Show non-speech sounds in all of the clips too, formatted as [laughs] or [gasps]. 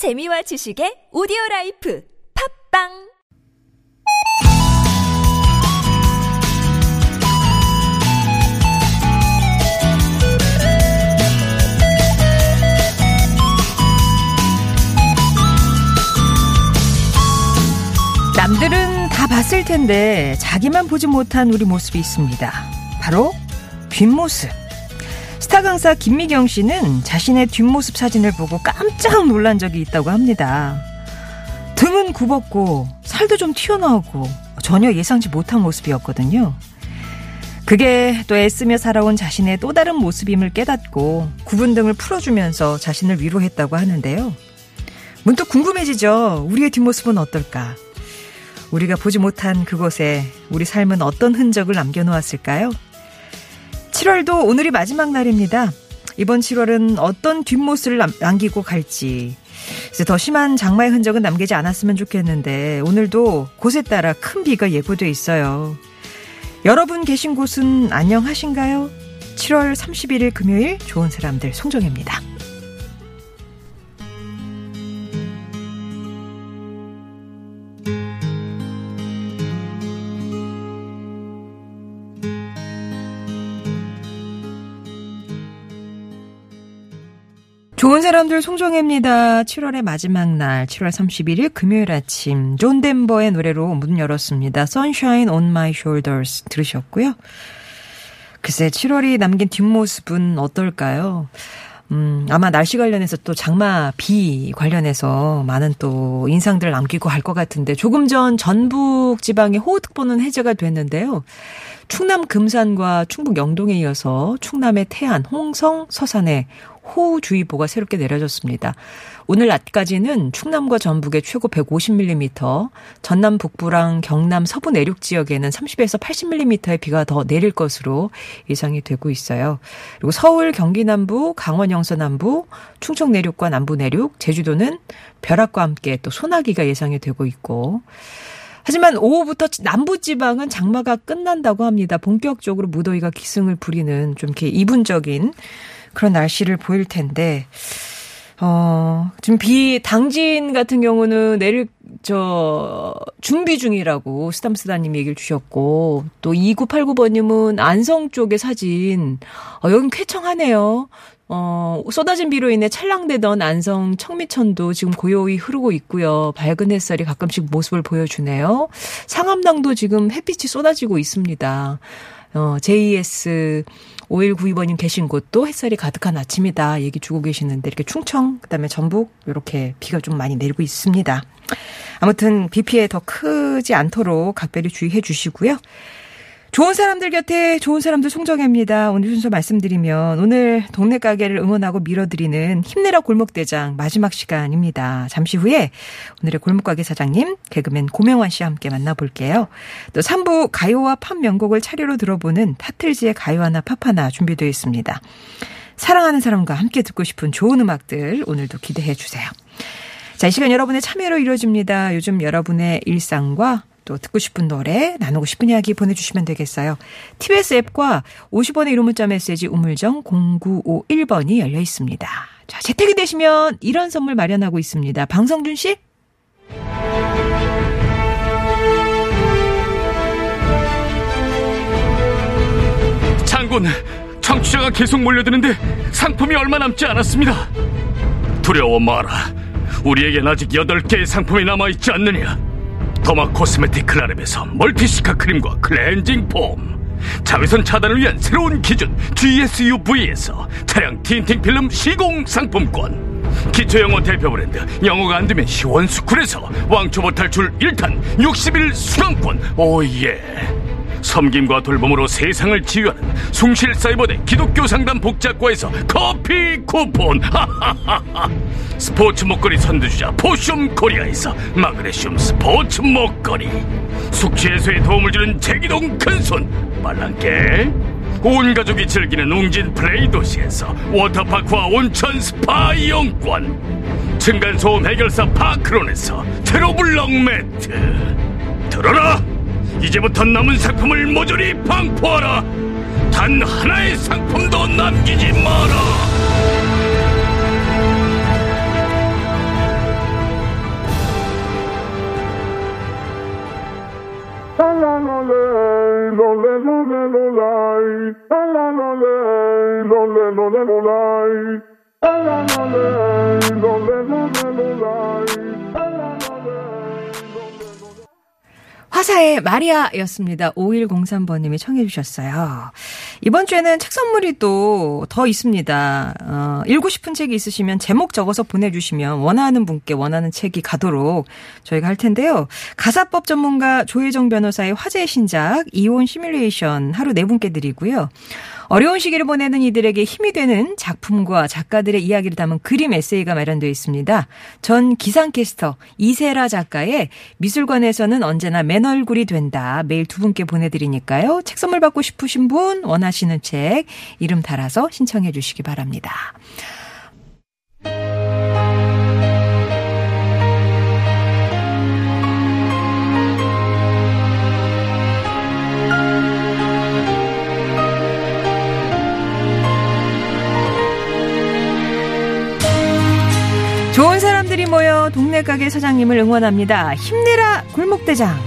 재미와 지식의 오디오 라이프 팝빵 남들은 다 봤을 텐데 자기만 보지 못한 우리 모습이 있습니다. 바로 뒷모습. 스타 강사 김미경 씨는 자신의 뒷모습 사진을 보고 깜짝 놀란 적이 있다고 합니다. 등은 굽었고 살도 좀 튀어나오고 전혀 예상치 못한 모습이었거든요. 그게 또 애쓰며 살아온 자신의 또 다른 모습임을 깨닫고 굽은 등을 풀어주면서 자신을 위로했다고 하는데요. 문득 궁금해지죠. 우리의 뒷모습은 어떨까? 우리가 보지 못한 그곳에 우리 삶은 어떤 흔적을 남겨놓았을까요? 7월도 오늘이 마지막 날입니다. 이번 7월은 어떤 뒷모습을 남기고 갈지. 이제 더 심한 장마의 흔적은 남기지 않았으면 좋겠는데 오늘도 곳에 따라 큰 비가 예고돼 있어요. 여러분 계신 곳은 안녕하신가요? 7월 31일 금요일 좋은 사람들 송정혜입니다. 좋은 사람들 송정혜입니다. 7월의 마지막 날, 7월 31일 금요일 아침, 존 덴버의 노래로 문 열었습니다. Sunshine on my shoulders 들으셨고요. 글쎄, 7월이 남긴 뒷모습은 어떨까요? 음, 아마 날씨 관련해서 또 장마 비 관련해서 많은 또 인상들을 남기고 할것 같은데 조금 전 전북 지방에 호우특보는 해제가 됐는데요. 충남 금산과 충북 영동에 이어서 충남의 태안, 홍성, 서산에 호우주의보가 새롭게 내려졌습니다. 오늘 낮까지는 충남과 전북에 최고 150mm, 전남 북부랑 경남 서부 내륙 지역에는 30에서 80mm의 비가 더 내릴 것으로 예상이 되고 있어요. 그리고 서울, 경기 남부, 강원 영서 남부, 충청 내륙과 남부 내륙, 제주도는 벼락과 함께 또 소나기가 예상이 되고 있고 하지만 오후부터 남부지방은 장마가 끝난다고 합니다. 본격적으로 무더위가 기승을 부리는 좀 이렇게 이분적인 그런 날씨를 보일 텐데, 어, 지금 비, 당진 같은 경우는 내릴, 저, 준비 중이라고 스담스다님 얘기를 주셨고, 또 2989번님은 안성 쪽의 사진, 어, 여긴 쾌청하네요. 어, 쏟아진 비로 인해 찰랑대던 안성 청미천도 지금 고요히 흐르고 있고요. 밝은 햇살이 가끔씩 모습을 보여주네요. 상암당도 지금 햇빛이 쏟아지고 있습니다. 어, JS 5192번님 계신 곳도 햇살이 가득한 아침이다 얘기 주고 계시는데 이렇게 충청 그다음에 전북 이렇게 비가 좀 많이 내리고 있습니다. 아무튼 비 피해 더 크지 않도록 각별히 주의해 주시고요. 좋은 사람들 곁에 좋은 사람들 송정혜입니다. 오늘 순서 말씀드리면 오늘 동네 가게를 응원하고 밀어드리는 힘내라 골목대장 마지막 시간입니다. 잠시 후에 오늘의 골목가게 사장님 개그맨 고명환 씨와 함께 만나볼게요. 또 3부 가요와 팝 명곡을 차례로 들어보는 타틀즈의 가요 하나 팝 하나 준비되어 있습니다. 사랑하는 사람과 함께 듣고 싶은 좋은 음악들 오늘도 기대해 주세요. 자, 이 시간 여러분의 참여로 이루어집니다. 요즘 여러분의 일상과 또 듣고 싶은 노래, 나누고 싶은 이야기 보내주시면 되겠어요. TBS 앱과 50원의 1호 문자 메시지 우물정 0951번이 열려 있습니다. 자, 재택이 되시면 이런 선물 마련하고 있습니다. 방성준 씨? 장군, 청취자가 계속 몰려드는데 상품이 얼마 남지 않았습니다. 두려워 마라. 우리에겐 아직 8개의 상품이 남아있지 않느냐. derma cosmetic 클라랩에서 멀티시카 크림과 클렌징 폼. 자외선 차단을 위한 새로운 기준 GSUV에서 차량 tinting 필름 시공 상품권. 기초영어 대표 브랜드 영어가 안 되면 시원스쿨에서 왕초보 탈출 1탄 60일 수강권. oh yeah 섬김과 돌봄으로 세상을 치유하는 숭실 사이버대 기독교 상담 복지학과에서 커피 쿠폰. [laughs] 스포츠 목걸이 선두주자 포슘 코리아에서 마그네슘 스포츠 목걸이 숙취 해소에 도움을 주는 제기동 큰손 말랑깨 온 가족이 즐기는 웅진 플레이 도시에서 워터파크와 온천 스파 이용권. 층간소음 해결사 파크론에서 제로블럭 매트. 들어라 이제부터 남은 상품을 모조리 방포하라. 단 하나의 상품도 남기지 마라. 화사의 마리아였습니다. 5103번님이 청해 주셨어요. 이번 주에는 책 선물이 또 더 있습니다. 어, 읽고 싶은 책이 있으시면 제목 적어서 보내주시면 원하는 분께 원하는 책이 가도록 저희가 할 텐데요. 가사법 전문가 조혜정 변호사의 화제의 신작 이혼 시뮬레이션 하루 네 분께 드리고요. 어려운 시기를 보내는 이들에게 힘이 되는 작품과 작가들의 이야기를 담은 그림 에세이가 마련되어 있습니다. 전 기상캐스터 이세라 작가의 미술관에서는 언제나 맨 얼굴이 된다. 매일 두 분께 보내드리니까요. 책 선물 받고 싶으신 분 원하시는 책 이름 달아서 신청해 주시기 바랍니다. 모여 동네 가게 사장님을 응원합니다. 힘내라 골목대장.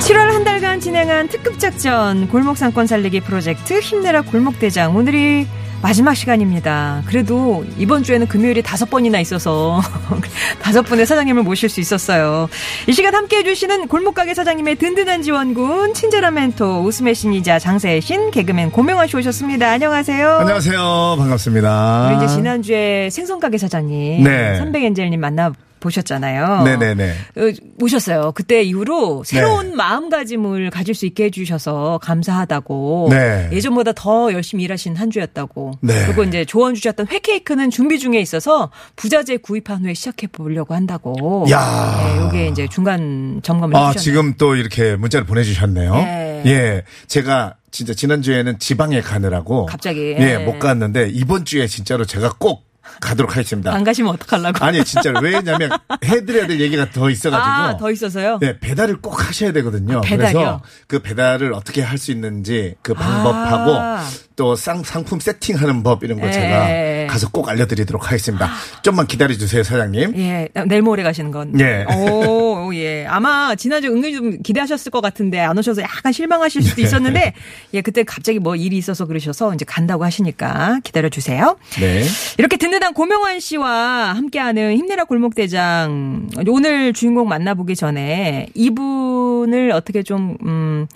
7월 한 달간 진행한 특급 작전 골목 상권 살리기 프로젝트 힘내라 골목 대장 오늘이 마지막 시간입니다. 그래도 이번 주에는 금요일이 다섯 번이나 있어서 [laughs] 다섯 분의 사장님을 모실 수 있었어요. 이 시간 함께 해주시는 골목가게 사장님의 든든한 지원군, 친절한 멘토, 웃음의 신이자 장사의 신, 개그맨 고명환 씨 오셨습니다. 안녕하세요. 안녕하세요. 반갑습니다. 우리 이제 지난주에 생선가게 사장님, 네. 300엔젤님 만나 보셨잖아요. 네네네. 어, 오셨어요. 그때 이후로 새로운 네. 마음가짐을 가질 수 있게 해주셔서 감사하다고. 네. 예전보다 더 열심히 일하신 한 주였다고. 네. 그리고 이제 조언 주셨던 회케이크는 준비 중에 있어서 부자재 구입한 후에 시작해 보려고 한다고. 야. 네, 요게 이제 중간 점검을 아, 해주셨네요. 지금 또 이렇게 문자를 보내주셨네요. 네. 예. 제가 진짜 지난주에는 지방에 가느라고. 갑자기, 예, 예. 못 갔는데 이번 주에 진짜로 제가 꼭 가도록 하겠습니다. 안 가시면 어떡하려고. 아니, 진짜로. 왜냐면 해드려야 될 얘기가 더 있어가지고. 아, 더 있어서요? 네, 배달을 꼭 하셔야 되거든요. 아, 배달이요? 그래서 그 배달을 어떻게 할 수 있는지 그 방법하고 아. 또 상, 상품 세팅하는 법 이런 거 예. 제가 가서 꼭 알려드리도록 하겠습니다. 좀만 기다려주세요, 사장님. 예, 내일 모레 가시는 건. 예. 오, 오, 예. 아마 지난주 은근히 좀 기대하셨을 것 같은데 안 오셔서 약간 실망하실 네. 수도 있었는데, 예, 그때 갑자기 뭐 일이 있어서 그러셔서 이제 간다고 하시니까 기다려주세요. 네. 이렇게 든든한 고명환 씨와 함께하는 힘내라 골목대장. 오늘 주인공 만나보기 전에 이분을 어떻게 좀, 음,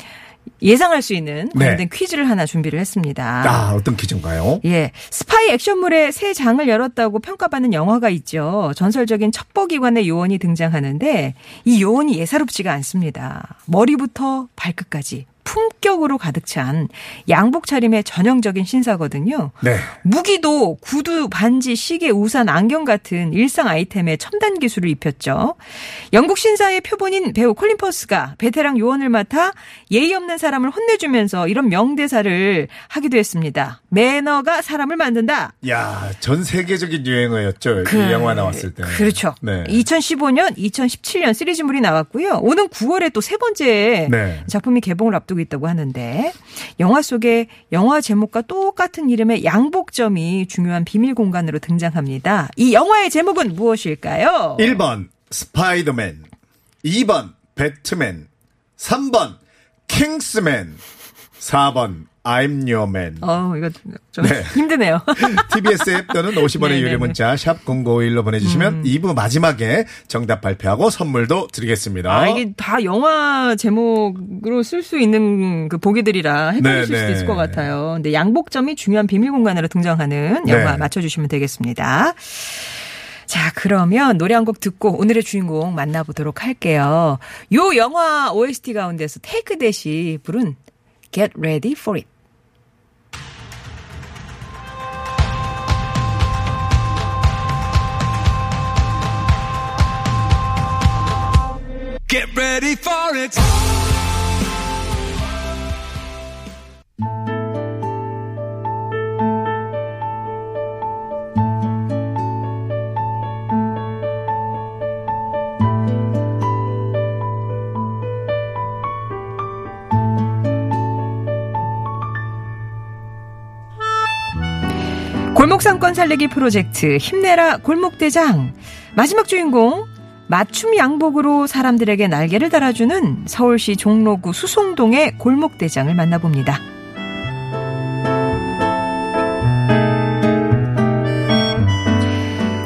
예상할 수 있는 네. 관련된 퀴즈를 하나 준비를 했습니다. 아, 어떤 기준가요? 예. 스파이 액션물의 새 장을 열었다고 평가받는 영화가 있죠. 전설적인 첩보기관의 요원이 등장하는데 이 요원이 예사롭지가 않습니다. 머리부터 발끝까지 품격으로 가득 찬 양복 차림의 전형적인 신사거든요. 네. 무기도 구두, 반지, 시계, 우산, 안경 같은 일상 아이템에 첨단 기술을 입혔죠. 영국 신사의 표본인 배우 콜린 퍼스가 베테랑 요원을 맡아 예의 없는 사람을 혼내주면서 이런 명대사를 하기도 했습니다. 매너가 사람을 만든다. 야, 전 세계적인 유행어였죠. 이 영화 나왔을 때. 그렇죠. 네. 2015년, 2017년 시리즈물이 나왔고요. 오는 9월에 또 세 번째 네. 작품이 개봉을 앞두고 있다고 하는데 영화 속에 영화 제목과 똑같은 이름의 양복점이 중요한 비밀 공간으로 등장합니다. 이 영화의 제목은 무엇일까요? 1번 스파이더맨, 2번 배트맨, 3번 킹스맨, 4번 I'm your man. 어, 이거 좀 네. 힘드네요. [laughs] TBS 앱 또는 50원의 네네네. 음. 유료 문자 샵 0951로 보내주시면 2부 마지막에 정답 발표하고 선물도 드리겠습니다. 아, 이게 다 영화 제목으로 쓸 수 있는 그 보기들이라 헷갈리실 네, 수도 네. 있을 것 같아요. 근데 양복점이 중요한 비밀 공간으로 등장하는 영화 네. 맞춰주시면 되겠습니다. 자, 그러면 노래 한 곡 듣고 오늘의 주인공 만나보도록 할게요. 요 영화 OST 가운데서 테이크 대시 부른 Get Ready for It. Get ready for it. 골목상권 살리기 프로젝트 힘내라 골목대장 마지막 주인공 맞춤 양복으로 사람들에게 날개를 달아주는 서울시 종로구 수송동의 골목대장을 만나봅니다.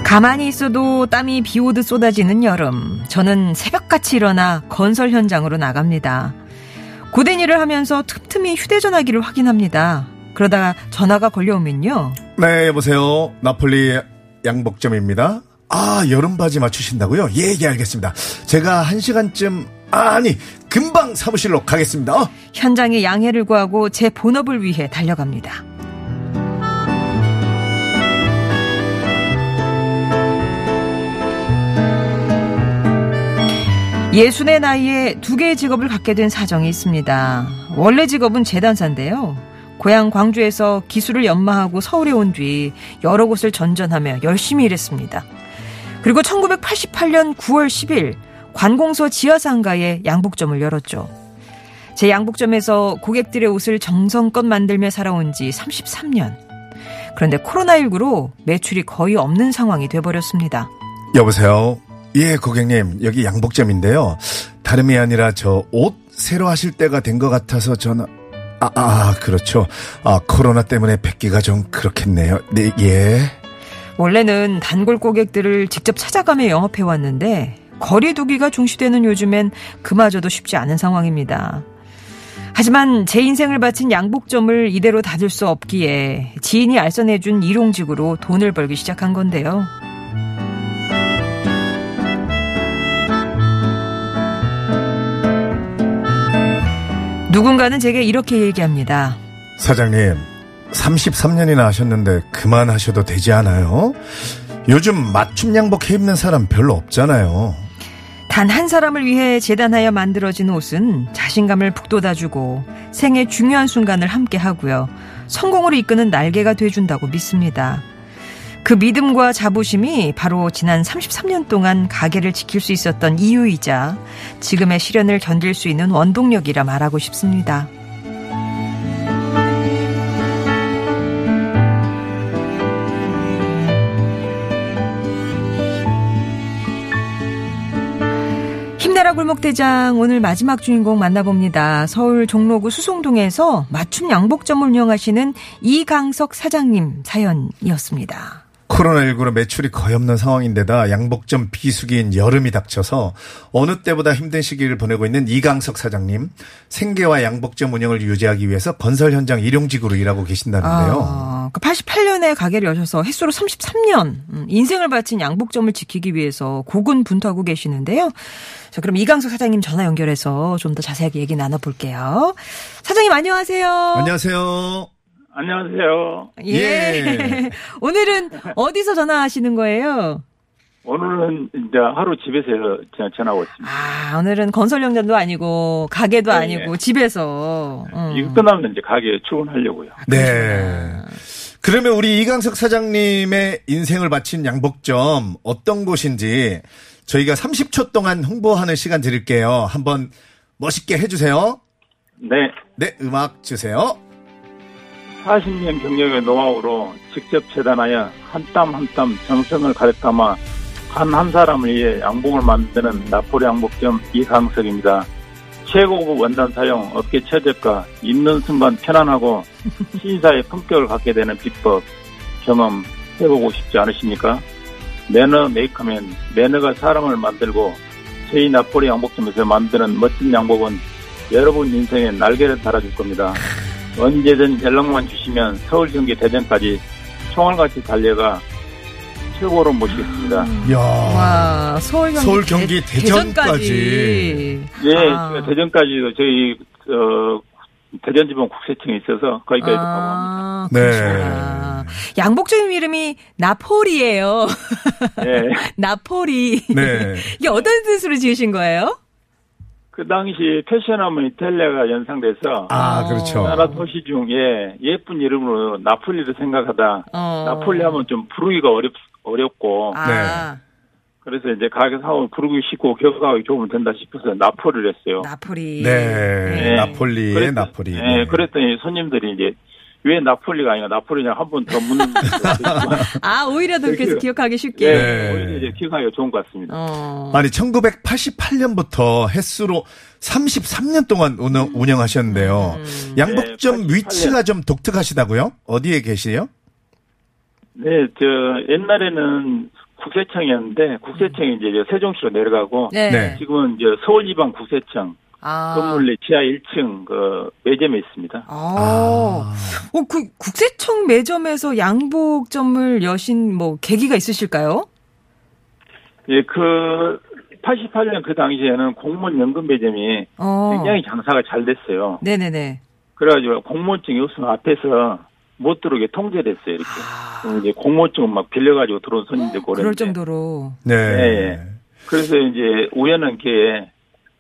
가만히 있어도 땀이 비 오듯 쏟아지는 여름. 저는 새벽같이 일어나 건설 현장으로 나갑니다. 고된 일을 하면서 틈틈이 휴대전화기를 확인합니다. 그러다가 전화가 걸려오면요. 네, 여보세요. 나폴리 양복점입니다. 아, 여름 바지 맞추신다고요? 예, 예, 알겠습니다. 제가 한 시간쯤, 아 니, 금방 사무실로 가겠습니다. 현장에 양해를 구하고 제 본업을 위해 달려갑니다. 예순의 나이에 두 개의 직업을 갖게 된 사정이 있습니다. 원래 직업은 재단사인데요. 고향 광주에서 기술을 연마하고 서울에 온 뒤 여러 곳을 전전하며 열심히 일했습니다. 그리고 1988년 9월 10일 관공서 지하상가에 양복점을 열었죠. 제 양복점에서 고객들의 옷을 정성껏 만들며 살아온 지 33년. 그런데 코로나19로 매출이 거의 없는 상황이 돼버렸습니다. 여보세요. 예, 고객님. 여기 양복점인데요. 다름이 아니라 저 옷 새로 하실 때가 된 것 같아서 전화. 아, 아, 그렇죠. 아, 코로나 때문에 뵙기가 좀 그렇겠네요. 네, 예. 원래는 단골 고객들을 직접 찾아가며 영업해 왔는데 거리 두기가 중시되는 요즘엔 그마저도 쉽지 않은 상황입니다. 하지만 제 인생을 바친 양복점을 이대로 닫을 수 없기에 지인이 알선해준 일용직으로 돈을 벌기 시작한 건데요. 누군가는 제게 이렇게 얘기합니다. 사장님, 33년이나 하셨는데 그만하셔도 되지 않아요? 요즘 맞춤 양복 해 입는 사람 별로 없잖아요. 단 한 사람을 위해 재단하여 만들어진 옷은 자신감을 북돋아주고 생의 중요한 순간을 함께 하고요. 성공으로 이끄는 날개가 돼준다고 믿습니다. 그 믿음과 자부심이 바로 지난 33년 동안 가게를 지킬 수 있었던 이유이자 지금의 시련을 견딜 수 있는 원동력이라 말하고 싶습니다. 골목대장 오늘 마지막 주인공 만나봅니다. 서울 종로구 수송동에서 맞춤 양복점을 운영하시는 이강석 사장님 사연이었습니다. 코로나19로 매출이 거의 없는 상황인데다 양복점 비수기인 여름이 닥쳐서 어느 때보다 힘든 시기를 보내고 있는 이강석 사장님 생계와 양복점 운영을 유지하기 위해서 건설 현장 일용직으로 일하고 계신다는데요. 아, 88년에 가게를 여셔서 횟수로 33년 음, 인생을 바친 양복점을 지키기 위해서 고군분투하고 계시는데요. 자, 그럼 이강석 사장님 전화 연결해서 좀 더 자세하게 얘기 나눠볼게요. 사장님 안녕하세요. 안녕하세요. 안녕하세요. 예. 예. [laughs] 오늘은 어디서 전화하시는 거예요? 오늘은 이제 하루 집에서 전화고 있습니다. 아, 오늘은 건설 현장도 아니고 가게도 네, 아니고 집에서. 음. 이거 끝나면 이제 가게에 출근하려고요. 네. 그러면 우리 이강석 사장님의 인생을 바친 양복점 어떤 곳인지 저희가 30초 동안 홍보하는 시간 드릴게요. 한번 멋있게 해주세요. 네. 네, 음악 주세요. 40년 경력의 노하우로 직접 재단하여 한 땀 한 땀 정성을 가득 담아 한 한 사람을 위해 양복을 만드는 나폴리 양복점 이강석입니다. 최고급 원단 사용, 업계 최저가, 입는 순간 편안하고 [laughs] 신사의 품격을 갖게 되는 비법 경험 해보고 싶지 않으십니까? manner maketh man, 매너가 사람을 만들고 저희 나폴리 양복점에서 만드는 멋진 양복은 여러분 인생에 날개를 달아줄 겁니다. [laughs] 언제든 연락만 주시면 서울 경기 대전까지 총알같이 달려가 최고로 모시겠습니다. 이야. 와, 서울 경기, 서울 경기 대- 대전까지. 예, 아. 제가 대전까지도 저희 어, 대전지방 국세청에 있어서 거기까지도 가고 합니다. 아, 네. 양복점 이름이 나폴이에요. 예. [laughs] 나폴이. 네. 이게 어떤 뜻으로 지으신 거예요? 그 당시 패션하면 이탈리아가 연상돼서 아, 어. 그렇죠. 나라 도시 중에 예쁜 이름으로 나폴리를 생각하다 어. 나폴리 하면 좀 부르기가 어렵, 어렵고 아, 그래서 이제 가게 사원 부르기 쉽고 기억하기 좋으면 된다 싶어서 나폴리를 했어요. 나폴이. 네. 네. 나폴리의 그랬- 나폴리. 예, 네. 그랬더니 손님들이 이제 왜 나폴리가 아니라 나폴리냐 한 번 더 묻는 [laughs] 아, 오히려 더 그래서 그- 기억하기 쉽게. 예, 네. 오히려 이제 기억하기가 좋은 것 같습니다. 어. 아니 1988년부터 횟수로 33년 동안 운영, 운영하셨는데요. 양복점 네, 88년. 위치가 좀 독특하시다고요? 어디에 계시요? 네, 저 옛날에는 국세청이었는데 국세청이 이제 저 세종시로 내려가고 네. 네. 지금은 이제 서울지방 국세청 아. 건물 내 지하 1층 그 매점에 있습니다. 아. 어, 그 국세청 매점에서 양복점을 여신 뭐 계기가 있으실까요? 예, 그 88년 그 당시에는 공무원 연금 매점이 어. 굉장히 장사가 잘 됐어요. 네네네. 그래가지고 공무원증이 없으면 앞에서 못 들어오게 통제됐어요, 이렇게. 그럼 이제 공무원증을 막 빌려가지고 들어온 손님들 아. 그럴 고랬는데. 정도로. 네. 예. 그래서 이제 우연한 기회에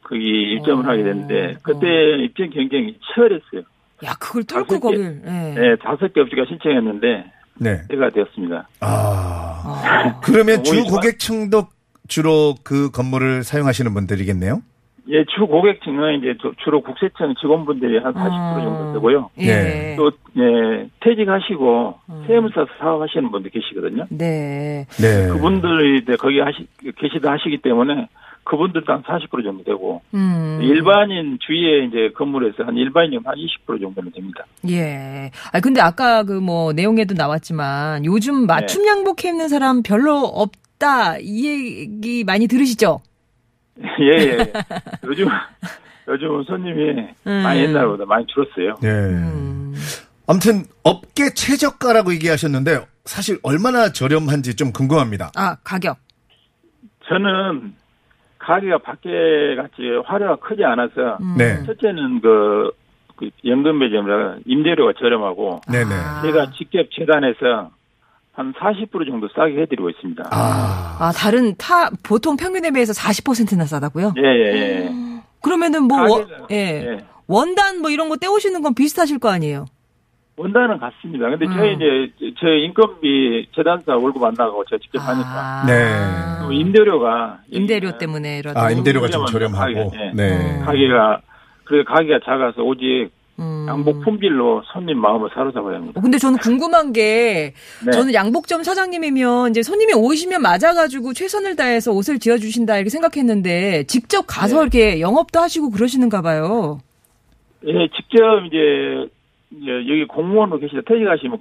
거기 입점을 어. 하게 됐는데 그때 입점 경쟁이 치열했어요. 야, 그걸 뚫고. 거길. 예. 네, 다섯 개 업체가 신청했는데 네. 제가 되었습니다. 아. 아. [laughs] 그러면 주 오히려 고객층도 주로 그 건물을 사용하시는 분들이겠네요? 예, 주 고객층은 이제 주- 주로 국세청 직원분들이 한 40% 정도 되고요. 예. 네. 또 예, 퇴직하시고 음. 세무사 사업하시는 분들 계시거든요. 네. 네. 그분들이 이제 거기 하시 계시다 하시기 때문에 그분들도 한 40% 정도 되고 음. 일반인 주위에 이제 건물에서 한 일반인 한20% 정도는 됩니다. 예. 아 근데 아까 그 뭐 내용에도 나왔지만 요즘 맞춤 네. 양복 입는 사람 별로 없다 이 얘기 많이 들으시죠? [laughs] 예, 예. 요즘 요즘 손님이 음. 많이 옛날보다 많이 줄었어요. 네. 음. 아무튼 업계 최저가라고 얘기하셨는데 사실 얼마나 저렴한지 좀 궁금합니다. 아 가격. 저는 가게가 밖에 같이 화려가 크지 않아서 음. 네. 첫째는 그, 그 연금 매점이라 임대료가 저렴하고 네네. 아. 제가 직접 재단해서 한 40% 정도 싸게 해드리고 있습니다. 아. 아 다른 타 보통 평균에 비해서 40%나 싸다고요? 예, 예, 예. 그러면은 뭐 원, 예. 예. 원단 뭐 이런 거 떼오시는 건 비슷하실 거 아니에요? 원단은 같습니다. 근데 음. 저희 이제 저희 인건비 재단사 월급 안 나가고 제가 직접 하니까 아. 네. 또 임대료가 임대료 여기는 때문에 이런. 아, 임대료가 좀. 저렴하고. 가게, 예. 네. 가게가 그래 가게가 작아서 오직 음. 양복 품질로 손님 마음을 사로잡아야 합니다. 어, 근데 저는 궁금한 게 네. 저는 양복점 사장님이면 이제 손님이 오시면 맞아가지고 최선을 다해서 옷을 지어주신다 이렇게 생각했는데 직접 가서 네. 이렇게 영업도 하시고 그러시는가 봐요. 예, 직접 이제, 이제 여기 공무원으로 계시다 퇴직하시면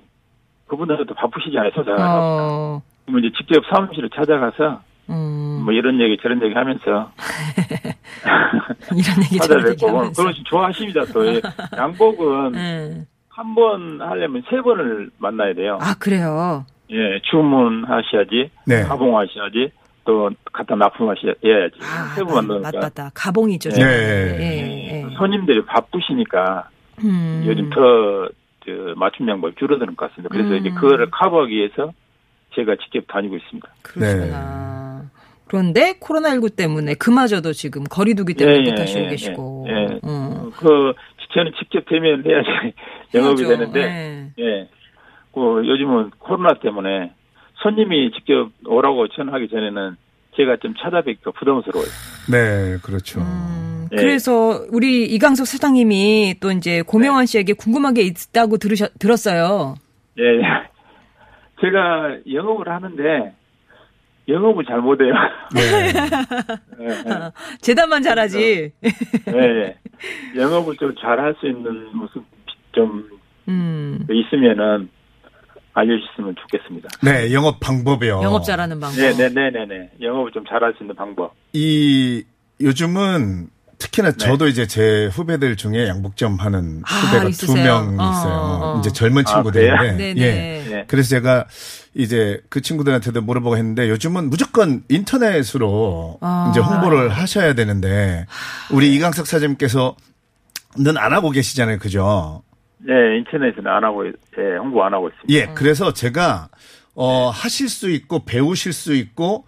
그분들도 바쁘시잖아요, 소장을. 어, 그러면 이제 직접 사무실을 찾아가서 음, 뭐 이런 얘기 저런 얘기 하면서 [laughs] 이런 얘기 저런 얘기 하면서. 그런 식 좋아하십니다. 또이 양복은 음. 한번 하려면 세 번을 만나야 돼요. 아 그래요. 예, 주문하셔야지, 네. 가봉하셔야지, 또 갖다 납품하셔야지. 아, 세번 맞, 만나니까 맞다. 가봉이죠. 네. 저는. 네. 예, 예. 손님들이 바쁘시니까 음. 요즘 더 저, 맞춤 양복이 줄어드는 것 같습니다. 그래서 음. 이제 그거를 커버하기 위해서 제가 직접 다니고 있습니다. 그러시구나. 그런데 코로나19 때문에 그마저도 지금 거리두기 때문에 예, 예, 못하시고 예, 계시고. 예, 예. 음. 그 저는 직접 대면 해야지 영업이 해야죠. 되는데 예. 예. 그 요즘은 코로나 때문에 손님이 직접 오라고 전화하기 전에는 제가 좀 찾아뵙기가 부담스러워요. 네, 그렇죠. 음, 예. 그래서 우리 이강석 사장님이 또 이제 고명환 네. 씨에게 궁금한 게 있다고 들으셨, 들었어요. 예. 예. 제가 영업을 하는데 영업을 잘 못해요. 네. 예, [laughs] 예. 재단만 잘하지. 예, 예. 영업을 좀 잘 할 수 있는 모습 좀 음, 있으면은 알려주셨으면 좋겠습니다. 네, 영업 방법이요. 영업 잘하는 방법. 네, 네, 네, 네, 네. 영업을 좀 잘할 수 있는 방법. 이 요즘은 특히나 네. 저도 이제 제 후배들 중에 양복점 하는 아, 후배가? 두명 어, 있어요. 어. 이제 젊은 아, 친구들인데. 그래요? 네네. 예. 예. 그래서 제가 이제 그 친구들한테도 물어보고 했는데 요즘은 무조건 인터넷으로 아. 이제 홍보를 하셔야 되는데 우리 이강석 사장님께서는 안 하고 계시잖아요. 그죠? 네, 인터넷은 안 하고, 예, 홍보 안 하고 있습니다. 예. 그래서 제가 어 하실 수 있고 배우실 수 있고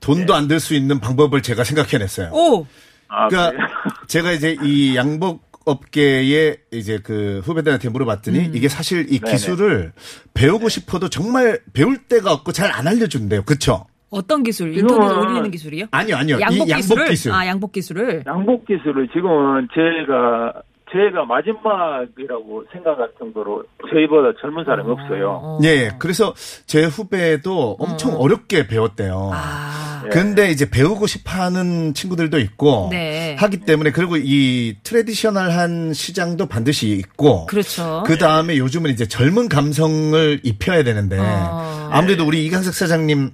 돈도 안 들 수 있는 방법을 제가 생각해냈어요. 오! 아, 그러니까 그래요? 제가 이제 이 양복 업계에 이제 그 후배들한테 물어봤더니 음. 이게 사실 이 네네. 기술을 배우고 싶어도 정말 배울 데가 없고 잘 안 알려준대요. 그쵸? 어떤 기술? 인터넷에 올리는 기술이요? 아니요, 아니요. 양복 이 양복 기술을? 기술. 아, 양복 기술을? 양복 기술을 지금은 제가 저희가 마지막이라고 생각할 정도로 저희보다 젊은 사람이 없어요. 예, 그래서 제 후배도 엄청 어 렵게 배웠대요. 아. 근데 이제 배우고 싶어 하는 친구들도 있고 네. 하기 때문에 그리고 이 트레디셔널한 시장도 반드시 있고 그렇죠. 그 다음에 요즘은 이제 젊은 감성을 입혀야 되는데 어. 아무래도 우리 이강석 사장님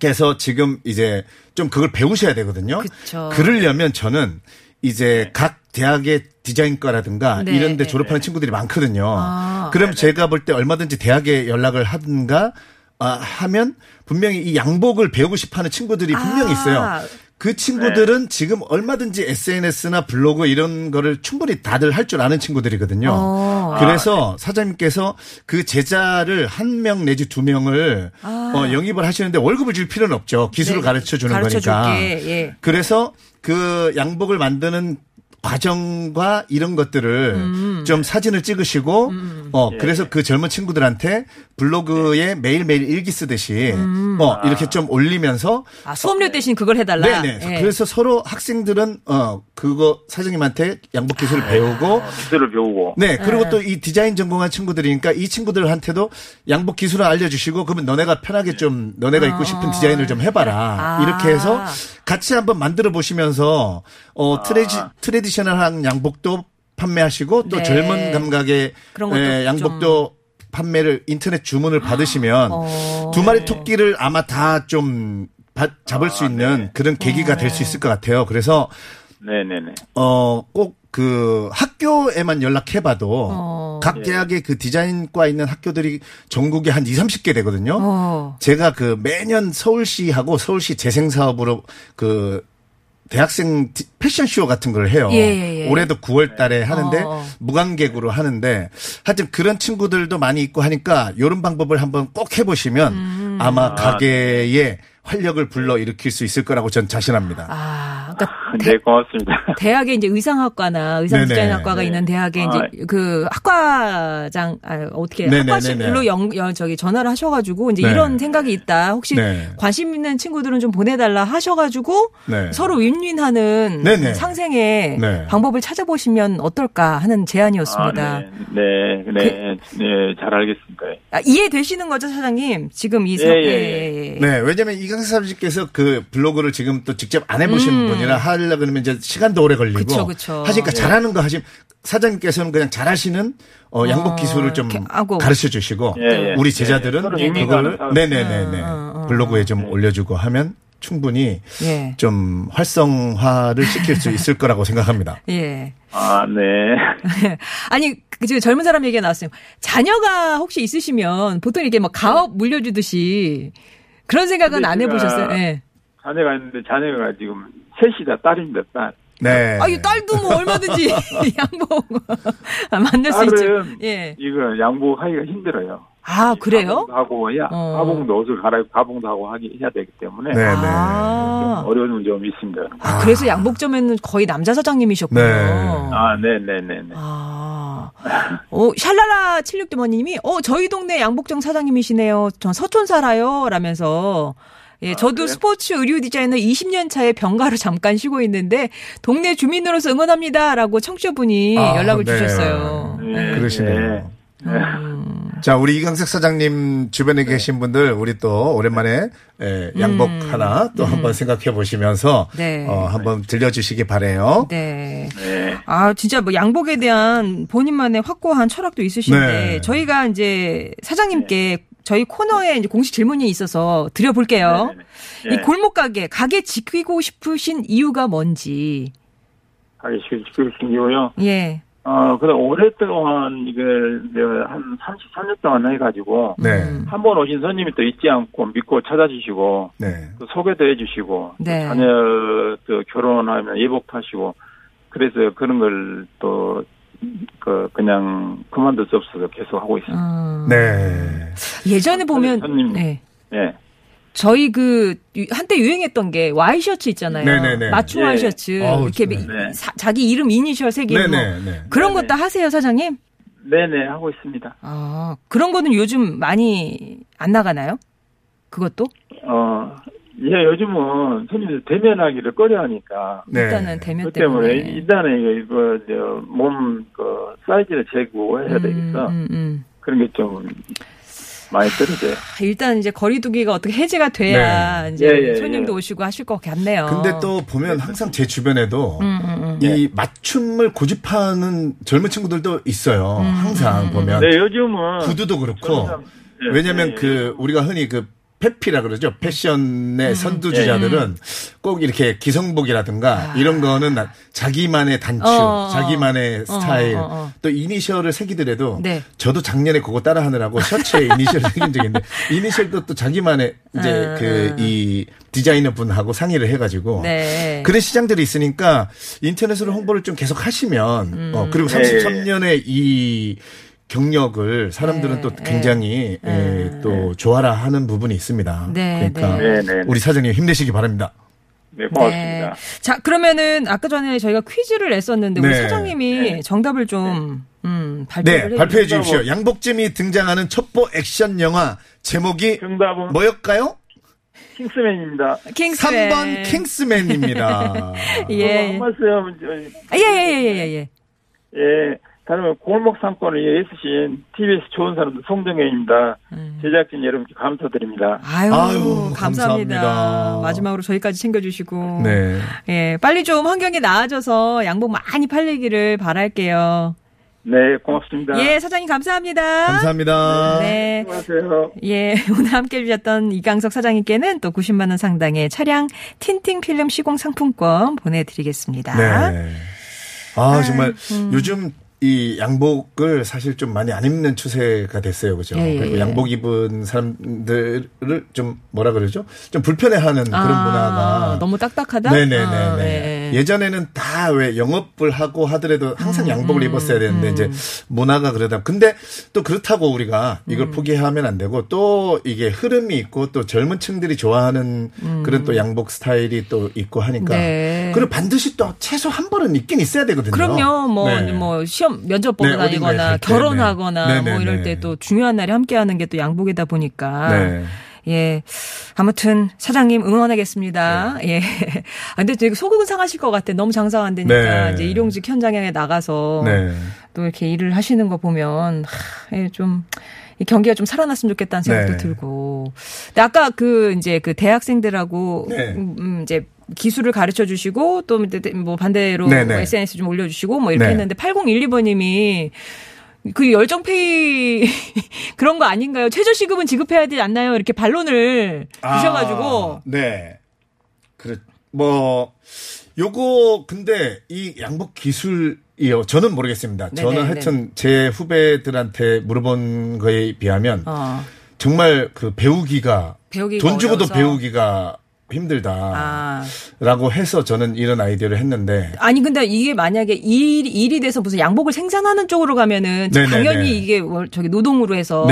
께서 지금 이제 좀 그걸 배우셔야 되거든요. 그쵸. 그러려면 저는 이제 각 대학의 디자인과라든가 네. 이런 데 졸업하는 친구들이 많거든요. 아. 그럼 제가 볼 때 얼마든지 대학에 연락을 하든가 아, 하면 분명히 이 양복을 배우고 싶어 하는 친구들이 분명히 아. 있어요. 그 친구들은 지금 얼마든지 SNS나 블로그 이런 거를 충분히 다들 할 줄 아는 친구들이거든요. 어. 그래서 사장님께서 그 제자를 한 명 내지 두 명을 어, 영입을 하시는데 월급을 줄 필요는 없죠. 기술을 네. 가르쳐 주는 가르쳐 거니까. 예. 그래서 그 양복을 만드는 과정과 이런 것들을 음. 좀 사진을 찍으시고 어 그래서 그 젊은 친구들한테 블로그에 매일매일 일기 쓰듯이 어 이렇게 좀 올리면서 아, 수업료 대신 그걸 해달라. 네네 예. 그래서 서로 학생들은 어 그거 사장님한테 양복 기술을 배우고 기술을 배우고. 네, 그리고 또이 디자인 전공한 친구들이니까 이 친구들한테도 양복 기술을 알려주시고 그러면 너네가 편하게 좀 너네가 입고 싶은 디자인을 좀 해봐라 아. 이렇게 해서 같이 한번 만들어 보시면서 어 tradi traditional한 양복도 판매하시고 또 네. 젊은 감각의 그런 것도 에, 양복도 판매를 인터넷 주문을 받으시면 어. 두 마리 토끼를 아마 다좀 잡을 수 있는 그런 계기가 될수 있을 것 같아요. 그래서 네네네. 어, 꼭 그 학교에만 연락해봐도 어. 각 대학의 그 디자인과 있는 학교들이 전국에 한 2, 30개 되거든요. 어. 제가 그 매년 서울시하고 서울시 재생사업으로 그 대학생 디- 패션쇼 같은 걸 해요. 예, 예, 예. 올해도 9월 달에 하는데 어. 무관객으로 하는데 하여튼 그런 친구들도 많이 있고 하니까 이런 방법을 한번 꼭 해보시면 음. 아마 가게에 활력을 불러 일으킬 수 있을 거라고 전 자신합니다. 아, 그러니까 네, 고맙습니다. [laughs] 대학에 이제 의상학과나 의상 네네. 디자인학과가 네. 있는 대학에 이제 아. 그 학과장 아, 어떻게 네네네네. 학과실로 영, 영 저기 전화를 하셔가지고 이제 네. 이런 생각이 있다. 혹시 네. 관심 있는 친구들은 좀 보내달라 하셔가지고 네. 서로 윈윈하는 네네. 상생의 네. 방법을 찾아보시면 어떨까 하는 아, 제안이었습니다. 네, 네, 네, 네, 잘 알겠습니다. 아, 이해되시는 거죠, 사장님? 지금 이 사, 예, 예, 예, 예. 네, 왜냐면 이강 사 사장님께서 그 블로그를 지금 또 직접 안 해보신 분이라 하려 그러면 이제 시간도 오래 걸리고 음. 그쵸, 그쵸. 하시니까 잘하는 거 하시면 사장님께서는 그냥 잘하시는 어, 양복 기술을 좀. 가르쳐 주시고 예, 예. 우리 제자들은 예, 서로 그걸 밍밍하는 사람. 네네네네 어, 어, 블로그에 좀 올려주고 하면 충분히 예. 좀 활성화를 시킬 수 있을 거라고 [laughs] 생각합니다. 예. 아, 네. [laughs] 아니, 그 지금 젊은 사람 얘기가 나왔어요. 자녀가 혹시 있으시면 보통 이렇게 막 가업 물려주듯이 그런 생각은 안 해보셨어요? 예. 자녀가 있는데 자녀가 지금 셋이 다 딸입니다, 딸. 네. 아, 이 딸도 뭐 얼마든지 [laughs] 양복 [laughs] 만들 수 있죠. 예. 이거 양복하기가 힘들어요. 아, 그래요? 가봉도 하고, 야, 어. 가봉도 옷을 갈아입고 가봉도 하고 하기 해야 되기 때문에 네네. 아, 어려운 점이 있습니다. 아, 그래서 양복점에는 거의 남자 사장님이셨군요. 네. 아, 네, 네, 네, 네. 아. 어, 샬랄라 76대모님이, 어, 저희 동네 양복점 사장님이시네요. 전 서촌 살아요. 라면서. 예, 저도 그래요? 스포츠 의류 디자이너 20년 차에 병가로 잠깐 쉬고 있는데, 동네 주민으로서 응원합니다. 라고 청취자분이 아, 연락을 네. 주셨어요. 네. 예. 그러시네요. 네. 음. 자, 우리 이강석 사장님 주변에 계신 분들, 우리 또 오랜만에 에, 양복 하나 또 한번 생각해 보시면서 음. 네. 어, 한번 들려주시기 바래요. 네. 네. 아, 진짜 뭐 양복에 대한 본인만의 확고한 철학도 있으신데 네. 저희가 이제 사장님께 저희 코너에 이제 공식 질문이 있어서 드려볼게요. 네, 네, 네. 이 골목 가게 가게 지키고 싶으신 이유가 뭔지. 하기 시키신 이유요. 예. 어, 그래, 오랫동안, 이걸, 내가 한 33년 동안 해가지고, 네. 음. 한번 오신 손님이 또 잊지 않고 믿고 찾아주시고, 네. 또 소개도 해주시고, 또 네. 자녀 또 결혼하면 예복 하시고, 그래서 그런 걸 또, 그, 그냥 그만둘 수 없어서 계속 하고 있습니다. 음. 네. 예전에 보면 손님. 네. 예. 저희 그 유- 한때 유행했던 게 와이셔츠 있잖아요. 네네네. 맞춤 예. 와이셔츠 어우, 이렇게 네. 네. 사- 자기 이름 이니셜 네네. 네. 그런 네네. 것도 하세요, 사장님? 네네, 하고 있습니다. 아, 그런 거는 요즘 많이 안 나가나요? 그것도? 어, 예, 요즘은 손님들 대면하기를 꺼려하니까. 네. 일단은 대면 그 때문에 때문에. 일단은 이거, 이거, 저, 몸, 그, 사이즈를 재고 해야 되겠어. 음, 음. 그런 게 좀 많이 떨어져요. 일단 이제 거리두기가 어떻게 해제가 돼야 이제 예, 예, 손님도 예. 오시고 하실 것 같네요. 근데 또 보면 항상 제 주변에도 음, 음, 음. 이 맞춤을 고집하는 젊은 친구들도 있어요. 음, 항상 보면 네, 요즘은. 구두도 그렇고 예, 왜냐면 예, 그 우리가 흔히 그 페피라 그러죠. 패션의 음, 선두주자들은 꼭 이렇게 기성복이라든가 이런 거는 나- 자기만의 단추, 어, 어, 자기만의 어, 스타일, 어, 어. 또 이니셜을 새기더라도 네. 저도 작년에 그거 따라 하느라고 셔츠에 이니셜 새긴 적이 있는데 이니셜도 또 자기만의 이제 음, 그이 디자이너 분하고 상의를 해가지고 네. 그런 시장들이 있으니까 인터넷으로 홍보를 좀 계속 하시면 음. 어 그리고 네. 33년의 이 경력을 사람들은 네, 또 굉장히 네. 예, 또 좋아라 하는 부분이 있습니다. 네, 그러니까 네, 네. 우리 사장님 힘내시기 바랍니다. 네, 고맙습니다. 네. 자, 그러면은 아까 전에 저희가 퀴즈를 냈었는데 우리 네. 사장님이 정답을 좀 음, 발표를 네, 해 발표해 주세요. 주십시오. 양복잼이 등장하는 첩보 액션 영화 제목이 정답은 뭐였까요? 킹스맨입니다. 킹스맨. 3번 킹스맨입니다. [laughs] 예. 한 말씀, 저, 예, 예, 예, 예, 예. 예, 다른 골목 상권을 애쓰신 TBS 좋은 사람들 송정현입니다. 제작진 여러분께 감사드립니다. 아유, 아유, 감사합니다. 감사합니다. 마지막으로 저희까지 챙겨주시고. 네. 예, 빨리 좀 환경이 나아져서 양복 많이 팔리기를 바랄게요. 네, 고맙습니다. 예, 사장님 감사합니다. 감사합니다. 네. 수고하세요. 예, [laughs] 오늘 함께 해주셨던 이강석 사장님께는 또 90만 원 상당의 차량 틴팅 필름 시공 상품권 보내드리겠습니다. 네. 아, 정말 음. 요즘 이 양복을 사실 좀 많이 안 입는 추세가 됐어요. 그죠? 예, 예, 그리고 예. 양복 입은 사람들을 좀 뭐라 그러죠? 좀 불편해하는 그런 아, 문화가 너무 딱딱하다? 네네네네. 아, 네. 예전에는 다 왜 영업을 하고 하더라도 항상 음, 양복을 입었어야 되는데 이제 문화가 그러다. 근데 또 그렇다고 우리가 음. 이걸 포기하면 안 되고 또 이게 흐름이 있고 또 젊은 층들이 좋아하는 그런 또 양복 스타일이 또 있고 하니까. 음. 네. 그리고 반드시 또 최소 한 번은 있긴 있어야 되거든요. 그럼요. 뭐, 네. 뭐, 시험, 면접 보러 네, 다니거나, 결혼하거나, 네. 네, 뭐 네, 이럴 네. 때또 중요한 날에 함께 하는 게 또 양복이다 보니까. 네. 예. 아무튼, 사장님 응원하겠습니다. 예. 아, 근데 되게 속은 상하실 것 같아. 너무 장사가 안 되니까. 네. 이제 일용직 현장에 나가서. 네. 또 이렇게 일을 하시는 거 보면, 하, 예, 좀, 이 경기가 좀 살아났으면 좋겠다는 생각도 네. 들고. 근데 아까 그, 이제 그 대학생들하고, 네. 음, 음, 이제 기술을 가르쳐 주시고, 또 뭐 반대로 네, 네. SNS 좀 올려 주시고, 뭐 이렇게 네. 했는데, 8012번 님이 그 열정페이 [laughs] 그런 거 아닌가요? 최저시급은 지급해야 되지 않나요? 이렇게 반론을 주셔가지고. 아, 네. 그래, 뭐, 요거, 근데 이 양복 기술이요. 저는 모르겠습니다. 네네, 저는 네. 하여튼 제 후배들한테 물어본 거에 비하면 어, 정말 그 배우기가, 배우기가 돈 주고도 어려워서. 배우기가 힘들다. 아. 라고 해서 저는 이런 아이디어를 했는데. 아니 근데 이게 만약에 일, 일이 돼서 무슨 양복을 생산하는 쪽으로 가면은 네네네. 당연히 이게 월- 저기 노동으로 해서.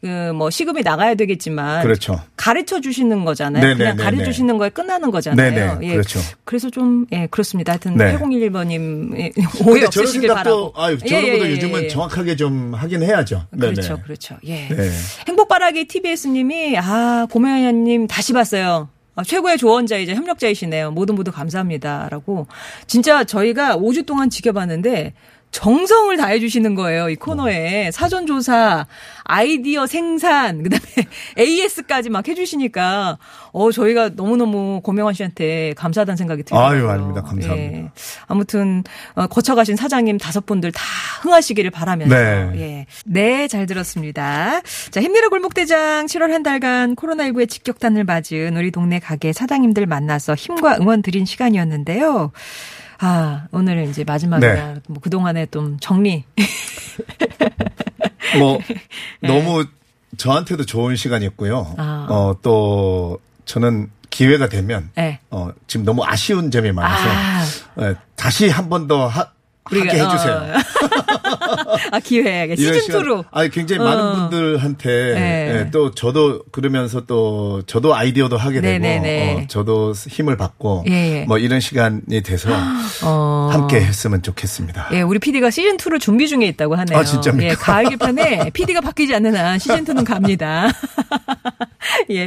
그 뭐 시급이 나가야 되겠지만 그렇죠. 가르쳐 주시는 거잖아요. 네네네네. 그냥 가르쳐 주시는 거에 끝나는 거잖아요. 네네. 예. 그렇죠. 그래서 좀 예, 그렇습니다. 하여튼 네. 8011번 님 오해 근데 저런 없으시길 바라고. 아유, 예, 저런 예, 것도 예, 요즘은 예. 정확하게 좀 하긴 해야죠. 네네. 그렇죠, 그렇죠. 예. 네. 행복바라기 TBS님이 아 고명현 님 다시 봤어요. 아, 최고의 조언자이자 협력자이시네요. 모두 모두 감사합니다라고 진짜 저희가 5주 동안 지켜봤는데 정성을 다해 주시는 거예요. 이 코너에 사전 조사, 아이디어 생산, 그다음에 [laughs] AS까지 막 해 주시니까 어 저희가 너무 너무 고명환 씨한테 감사하다는 생각이 들어요. 아유, 아닙니다. 감사합니다. 아무튼 어, 거쳐 가신 사장님 다섯 분들 다 흥하시기를 바라면서 네. 예. 네, 잘 들었습니다. 자, 힘내라 골목대장 7월 한 달간 코로나19의 직격탄을 맞은 우리 동네 가게 사장님들 만나서 힘과 응원 드린 시간이었는데요. 아, 오늘은 이제 마지막이라 네. 뭐 그동안에 좀 정리. [laughs] 뭐 네. 너무 저한테도 좋은 시간이었고요. 아. 어, 또 저는 기회가 되면 네. 어, 지금 너무 아쉬운 점이 많아서 아. 어, 다시 한 번 더 하게 해주세요. 어. [laughs] 아, 기회. 이런 시즌 시간- 2로. 아니 굉장히 어. 많은 분들한테 네. 예, 또 저도 그러면서 또 저도 아이디어도 하게 되고 네네네. 어, 저도 힘을 받고 예, 예. 뭐 이런 시간이 돼서 [gasps] 어. 함께 했으면 좋겠습니다. 예, 우리 PD가 시즌 2를 준비 중에 있다고 하네요. 아, 진짜입니까? 예, 가을 개편에 PD가 [laughs] 바뀌지 않는 한 시즌 2는 갑니다. [laughs] 예.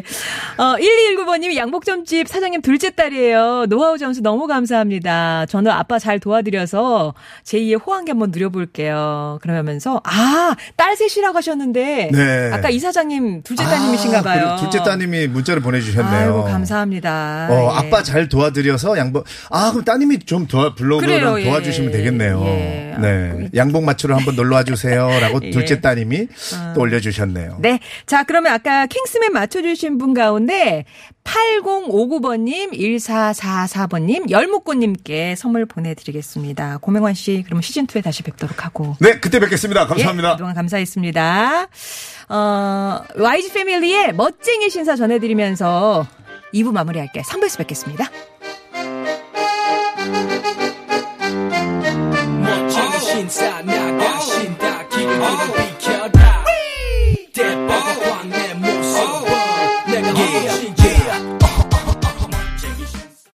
어, 1219번님이 양복점집 사장님 둘째 딸이에요. 노하우 점수 너무 감사합니다. 저는 아빠 잘 도와드려서 제2의 호황기 한번 누려볼게요. 그러면서, 아, 딸 셋이라고 하셨는데. 네. 아까 이 사장님 둘째 따님이신가 봐요. 아, 둘째 따님이 문자를 보내주셨네요. 아이고, 감사합니다. 어, 예. 아빠 잘 도와드려서 양복, 아, 그럼 따님이 좀 도와, 블로그를 그래요, 예. 도와주시면 되겠네요. 예. 네. 양복 맞추러 한번 놀러 와 주세요. 라고 [laughs] 예. 둘째 따님이 또 올려 주셨네요. 네. 자, 그러면 아까 킹스맨 맞춰 주신 분 가운데 8059번 님, 1444번 님, 열목꽃님께 선물 보내 드리겠습니다. 고명환 씨, 그럼 시즌 2에 다시 뵙도록 하고. 네, 그때 뵙겠습니다. 감사합니다. 예, 그동안 감사했습니다. 어, YG 패밀리의 멋쟁이 신사 전해 드리면서 2부 마무리할게요. 3부에서 뵙겠습니다.